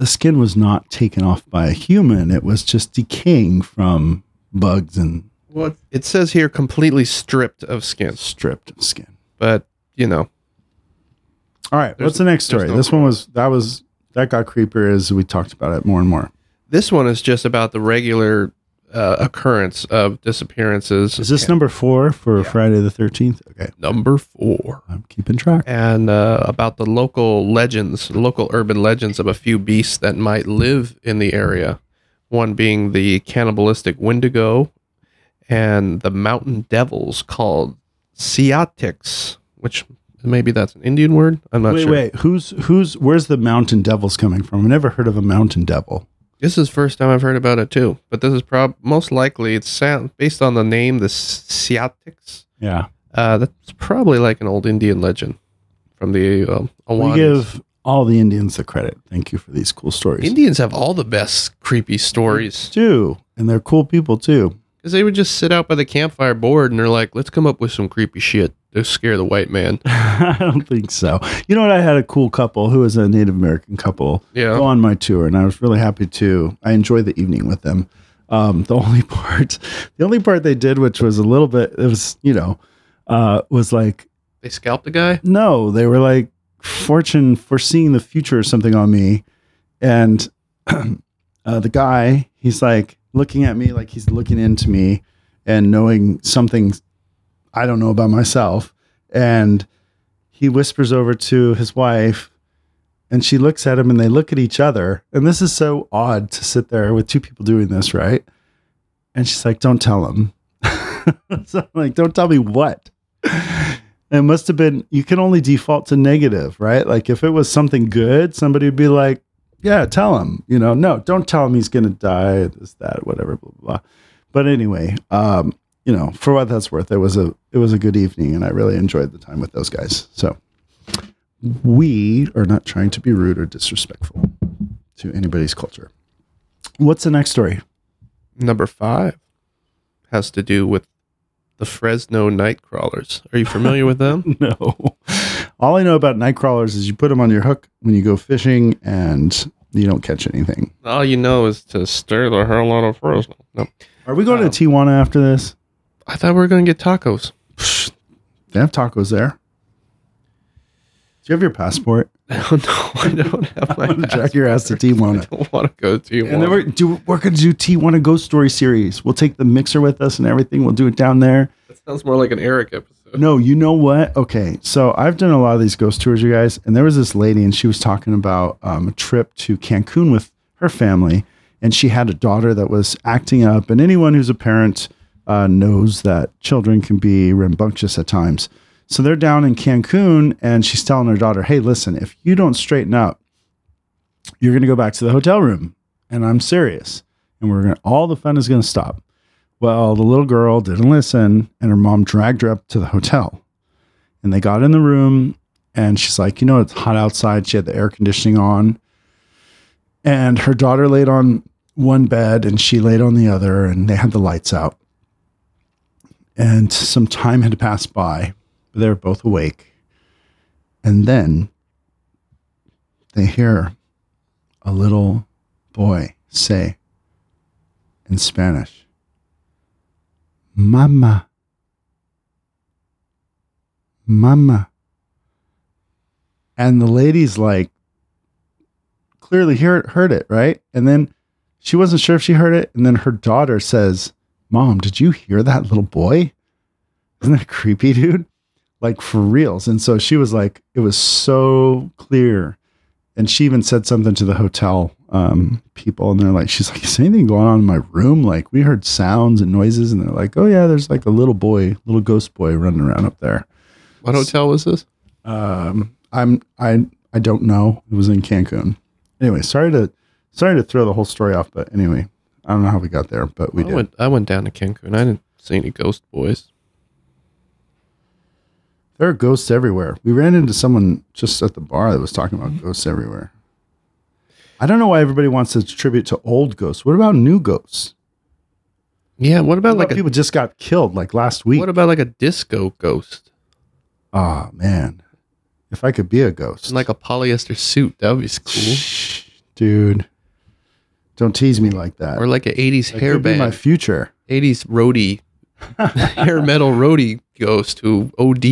The skin was not taken off by a human; it was just decaying from bugs and Well, it says here completely stripped of skin, stripped of skin. but you know, All right. What's the next story? no this one was that was that got creepier as we talked about it more and more. This one is just about the regular uh, occurrence of disappearances. Is this number four for Friday the thirteenth? Okay, number four? I'm keeping track. and uh, about the local legends, local urban legends of a few beasts that might live in the area. One being the cannibalistic Wendigo and the mountain devils called Seatics, which maybe that's an Indian word. I'm not wait, sure. Wait, wait. Who's who's where's the mountain devils coming from? I've never heard of a mountain devil. This is the first time I've heard about it too. But this is prob most likely it's sound based on the name, the Seatics. Yeah, Uh, that's probably like an old Indian legend from the um, we give all the Indians the credit. Thank you for these cool stories. Indians have all the best creepy stories. too, and they're cool people too. Because they would just sit out by the campfire board and they're like, let's come up with some creepy shit to scare the white man. I don't think so. You know what? I had a cool couple who was a Native American couple Yeah. go on my tour, and I was really happy to. I enjoyed the evening with them. Um, the only part, the only part they did, which was a little bit, it was you know, uh, was like They scalped a guy? no, they were like fortune foreseeing the future or something on me, and uh, the guy, he's like looking at me like he's looking into me and knowing something I don't know about myself, and he whispers over to his wife. And she looks at him and they look at each other. And this is so odd to sit there with two people doing this, right? And she's like, Don't tell him. so I'm like, Don't tell me what. It must have been, you can only default to negative, right? Like if it was something good, somebody would be like, yeah, tell him, you know, no, don't tell him he's going to die, this, that, whatever, blah, blah, blah. But anyway, um, you know, for what that's worth, it was a, it was a good evening and I really enjoyed the time with those guys. So we are not trying to be rude or disrespectful to anybody's culture. What's the next story? Number five has to do with the Fresno night crawlers. Are you familiar with them? No. All I know about night crawlers is you put them on your hook when you go fishing and you don't catch anything. All you know is to stir the hell out of Fresno. No. Are we going to um, Tijuana after this? I thought we were going to get tacos. They have tacos there. Do you have your passport? No, I don't have my I'm gonna passport. drag your ass to T1. I don't want to go to Tijuana. And then we're do we're gonna do Tijuana Ghost Story series. We'll take the mixer with us and everything. We'll do it down there. that sounds more like an Eric episode. No, you know what? Okay, so I've done a lot of these ghost tours, you guys, and there was this lady, and she was talking about um, a trip to Cancun with her family, and she had a daughter that was acting up. And anyone who's a parent uh, knows that children can be rambunctious at times. So they're down in Cancun, and she's telling her daughter, "Hey, listen, if you don't straighten up, you're going to go back to the hotel room." And I'm serious, and we're going to all the fun is going to stop. Well, the little girl didn't listen, and her mom dragged her up to the hotel. And they got in the room, and she's like, You know, it's hot outside. She had the air conditioning on. And her daughter laid on one bed, and she laid on the other, and they had the lights out. And some time had passed by, but they were both awake. And then they hear a little boy say in Spanish, Mama. Mama. And the lady's like, clearly heard, heard it, right? And then she wasn't sure if she heard it. And then her daughter says, Mom, did you hear that little boy? Isn't that creepy, dude? Like for reals. And so she was like, it was so clear. And she even said something to the hotel um, people, and they're like, she's like, is anything going on in my room? Like we heard sounds and noises, and they're like, oh yeah, there's like a little boy, little ghost boy running around up there. What hotel was this? Um, I'm I I don't know. It was in Cancun. Anyway, sorry to sorry to throw the whole story off, but anyway, I don't know how we got there, but we I did. went, I went down to Cancun. I didn't see any ghost boys. There are ghosts everywhere. We ran into someone just at the bar that was talking about ghosts everywhere. I don't know why everybody wants to attribute to old ghosts. What about new ghosts? Yeah, what about What like about a people just got killed like last week? what about like a disco ghost? oh man, if I could be a ghost, In like a polyester suit, that would be cool. Shh, dude, don't tease me like that. Or like an '80s That hair could be my future. '80s roadie, hair metal roadie ghost who OD'd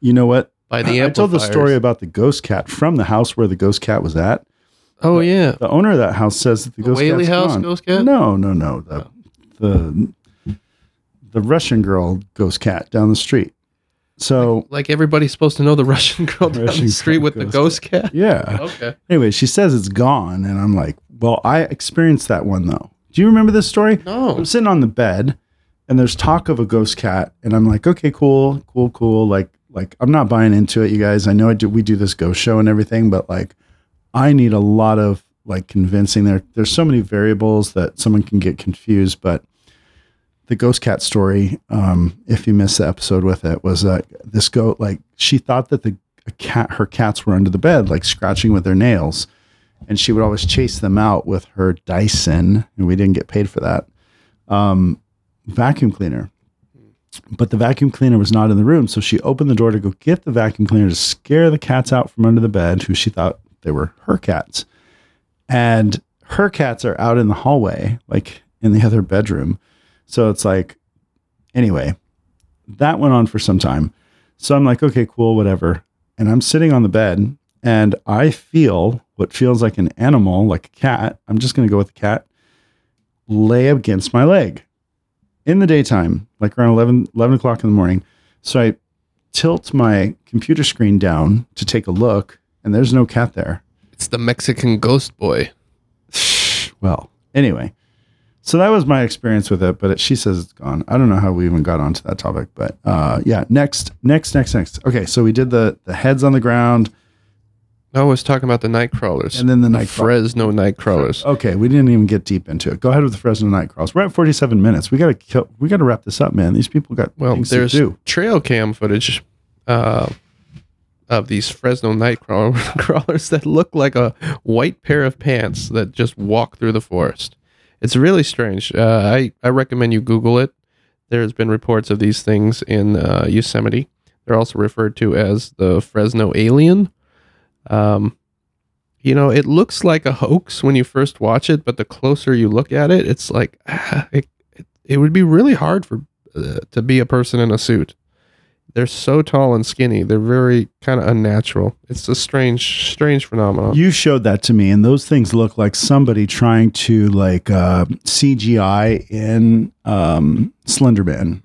You know what? by the I told the story about the ghost cat from the house where the ghost cat was at. Oh yeah, The owner of that house says that the, The ghost Whaley cat's house gone. ghost cat? No, no, no. The oh. the the Russian girl ghost cat down the street. So like everybody's supposed to know the Russian girl down Russian the street with the ghost ghost cat. yeah. Okay. Anyway, she says it's gone, and I'm like, well, I experienced that one though. Do you remember this story? No. I'm sitting on the bed, and there's talk of a ghost cat, and I'm like, okay, cool, cool, cool. Like, like I'm not buying into it, you guys. I know I do. We do this ghost show and everything, but like, I need a lot of like convincing. There, there's so many variables that someone can get confused, but. The ghost cat story, um, if you missed the episode with it, was that this goat like she thought that the cat her cats were under the bed, like scratching with their nails and she would always chase them out with her Dyson, and we didn't get paid for that. Um, vacuum cleaner, but the vacuum cleaner was not in the room, so she opened the door to go get the vacuum cleaner to scare the cats out from under the bed, who she thought they were her cats, and her cats are out in the hallway, like in the other bedroom. So it's like, anyway, that went on for some time. So I'm like, okay, cool, whatever. And I'm sitting on the bed and I feel what feels like an animal, like a cat. I'm just going to go with the cat, lay against my leg in the daytime, like around 11, 11 o'clock in the morning. So I tilt my computer screen down to take a look, and there's no cat there. It's the Mexican ghost boy. Well, anyway, so that was my experience with it, but it, she says it's gone. I don't know how we even got onto that topic, but uh, yeah, next, next, next, next. Okay, so we did the the heads on the ground. I was talking about the night crawlers. And then the night Fresno night crawlers. Okay, we didn't even get deep into it. Go ahead with the Fresno Night Crawls. We're at 47 minutes. We gotta kill. We gotta wrap this up, man. These people got Well, there's to trail cam footage uh, of these Fresno night crawlers that look like a white pair of pants that just walk through the forest. It's really strange. Uh, I, I recommend you Google it. There's been reports of these things in uh, Yosemite. They're also referred to as the Fresno alien. Um, you know, it looks like a hoax when you first watch it, but the closer you look at it, it's like ah, it, it, it would be really hard for uh, to be a person in a suit. They're so tall and skinny. They're very kind of unnatural. It's a strange, strange phenomenon. You showed that to me, and those things look like somebody trying to like uh, CGI in um, Slenderman.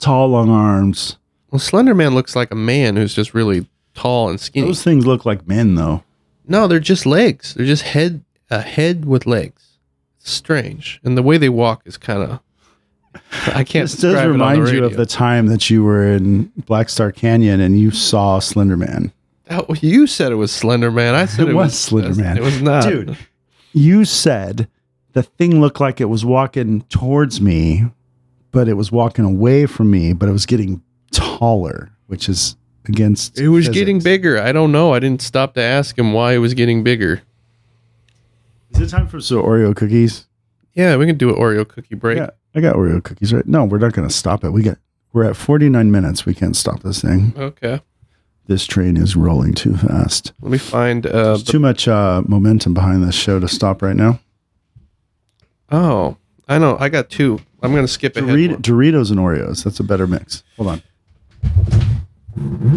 Tall, long arms. well, Slender Man looks like a man who's just really tall and skinny. Those things look like men, though. no, they're just legs. They're just head a head with legs. It's strange, and the way they walk is kind of. I can't. This does describe it on the remind you of the time that you were in Black Star Canyon and you saw Slenderman. Oh, you said it was Slender Man. I said It it, was was Slender Man. It was not, Dude, You said the thing looked like it was walking towards me, but it was walking away from me, but it was getting taller, which is against. It was physics. getting bigger. I don't know. I didn't stop to ask him why it was getting bigger. Is it time for some Oreo cookies? Yeah, we can do an Oreo cookie break. Yeah, I got Oreo cookies right. No, we're not going to stop it. We got. We're at 49 minutes. We can't stop this thing. Okay. This train is rolling too fast. Let me find. Uh, There's the- too much uh, momentum behind this show to stop right now. oh, I know. I got two. I'm gonna skip ahead. Dorit- Doritos and Oreos. That's a better mix. Hold on.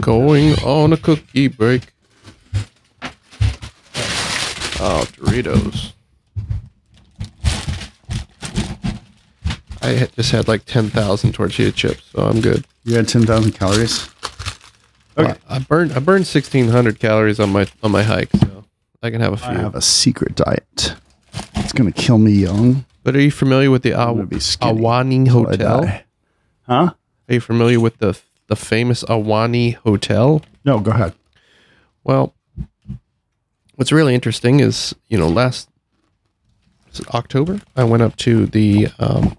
Going on a cookie break. Oh, Doritos. I just had like 10,000 tortilla chips, so I'm good. You had 10,000 calories. Okay. I burned I burned 1600 calories on my on my hike, so I can have a few. I have a secret diet. It's going to kill me young. but are you familiar with the Aw- gonna be skinny Ahwahnee Hotel? Huh? Are you familiar with the the famous Ahwahnee Hotel? No, go ahead. Well, what's really interesting is, you know, last October, I went up to the um,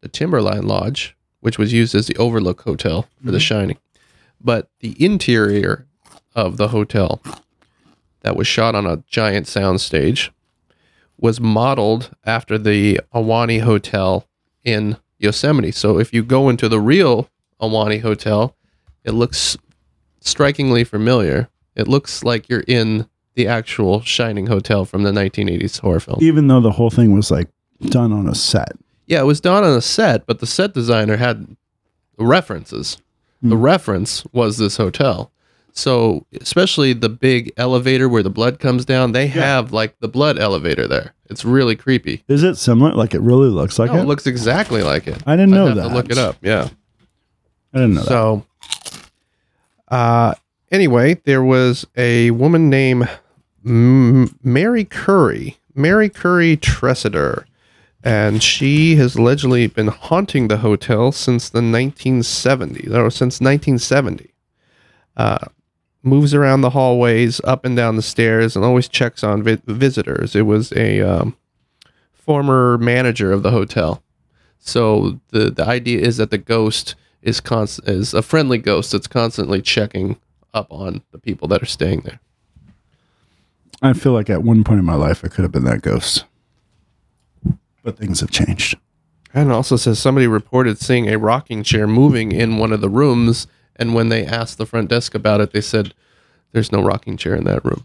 the Timberline Lodge, which was used as the Overlook Hotel for The Shining. But the interior of the hotel that was shot on a giant soundstage was modeled after the Ahwahnee Hotel in Yosemite. So if you go into the real Ahwahnee Hotel, it looks strikingly familiar. It looks like you're in the actual Shining Hotel from the 1980s horror film. Even though the whole thing was like done on a set. Yeah, it was done on a set, but the set designer had references. the hmm. reference was this hotel. So, especially the big elevator where the blood comes down, they have like the blood elevator there. It's really creepy. Is it similar? Like it really looks like No, it? it looks exactly like it. I didn't I'd know that. Look it up. Yeah. I didn't know that. So, uh, anyway, there was a woman named M- Mary Curry, Mary Curry Tresidder, and she has allegedly been haunting the hotel since the 1970s, or since 1970. Uh, moves around the hallways, up and down the stairs, and always checks on vi- visitors. It was a um, former manager of the hotel. So the the idea is that the ghost is const- is a friendly ghost that's constantly checking up on the people that are staying there. I feel like at one point in my life I could have been that ghost. But things have changed. And it also says somebody reported seeing a rocking chair moving in one of the rooms, and when they asked the front desk about it, they said there's no rocking chair in that room.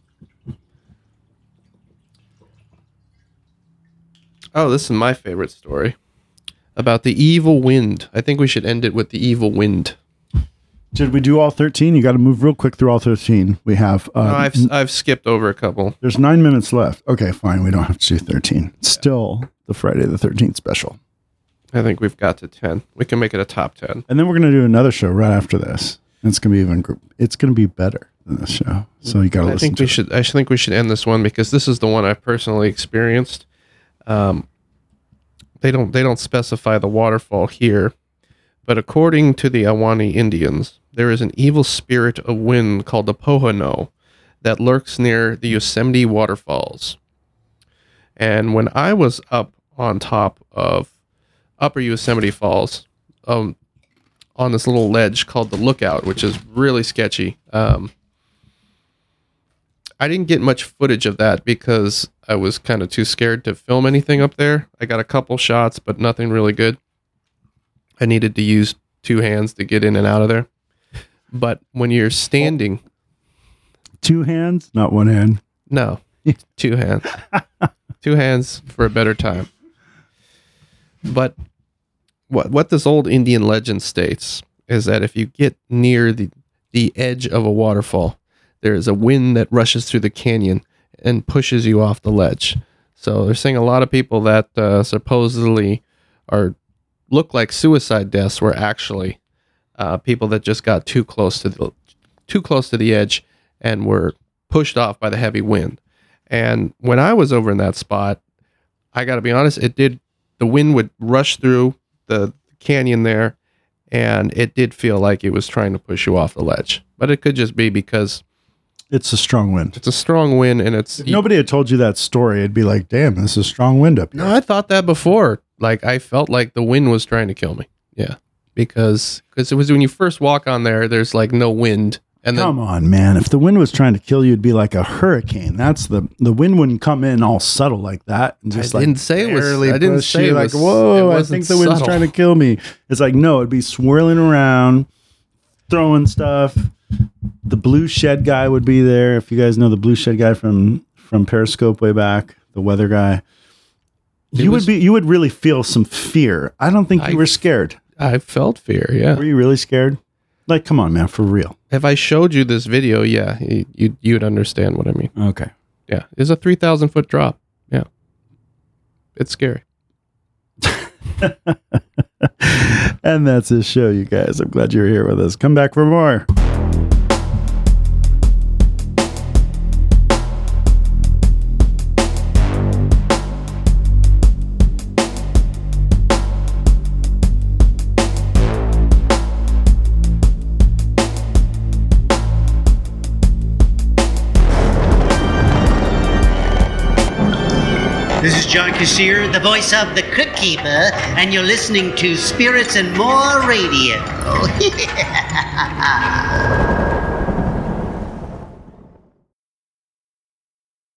Oh, this is my favorite story about the evil wind. I think we should end it with the evil wind. Did we do all 13? You got to move real quick through all 13. We have, uh, No, I've I've skipped over a couple. there's nine minutes left. Okay, fine. We don't have to do 13. Still the Friday the 13th special. I think we've got to ten. We can make it a top ten. And then we're going to do another show right after this. And it's going to be even, it's going to be better than this show. So you got to I listen think to we it. should. I think we should end this one because this is the one I've personally experienced. Um, they don't. They don't specify the waterfall here, but according to the Ahwahnee Indians, there is an evil spirit of wind called the Pohono that lurks near the Yosemite waterfalls. And when I was up on top of Upper Yosemite Falls, um, on this little ledge called the Lookout, which is really sketchy. Um, I didn't get much footage of that because I was kind of too scared to film anything up there. I got a couple shots, but nothing really good. I needed to use two hands to get in and out of there. But when you're standing, Two hands, not one hand. no, two hands, two hands for a better time. But what what this old Indian legend states is that if you get near the the edge of a waterfall, there is a wind that rushes through the canyon and pushes you off the ledge. So they're saying a lot of people that uh, supposedly are look like suicide deaths were actually uh, people that just got too close to the too close to the edge and were pushed off by the heavy wind. And when I was over in that spot, I got to be honest, it did the wind would rush through the canyon there and it did feel like it was trying to push you off the ledge. But it could just be because It's a strong wind. it's a strong wind and it's If nobody had told you that story, it'd be like, damn, this is a strong wind up here. No, I thought that before. Like I felt like the wind was trying to kill me. Yeah. Because cuz it was when you first walk on there there's like no wind and then Come on, man. If the wind was trying to kill you, it'd be like a hurricane. That's the the wind wouldn't come in all subtle like that. And just I like didn't say it was- I didn't say it like, was- it whoa, I think the wind's subtle. trying to kill me. It's like, no, it'd be swirling around, throwing stuff. The blue shed guy would be there. If you guys know the blue shed guy from from Periscope way back, the weather guy. You was- would be you would really feel some fear. I don't think you were scared. I felt fear, yeah. Were you really scared? Like, come on, man, for real. If I showed you this video, yeah, you you you'd understand what I mean. Okay. Yeah. It's a 3000 foot drop. Yeah. It's scary. and that's his show, you guys. I'm glad you're here with us. Come back for more. John Kassir, the voice of the Crypt Keeper, and you're listening to Spirits and More Radio. Oh,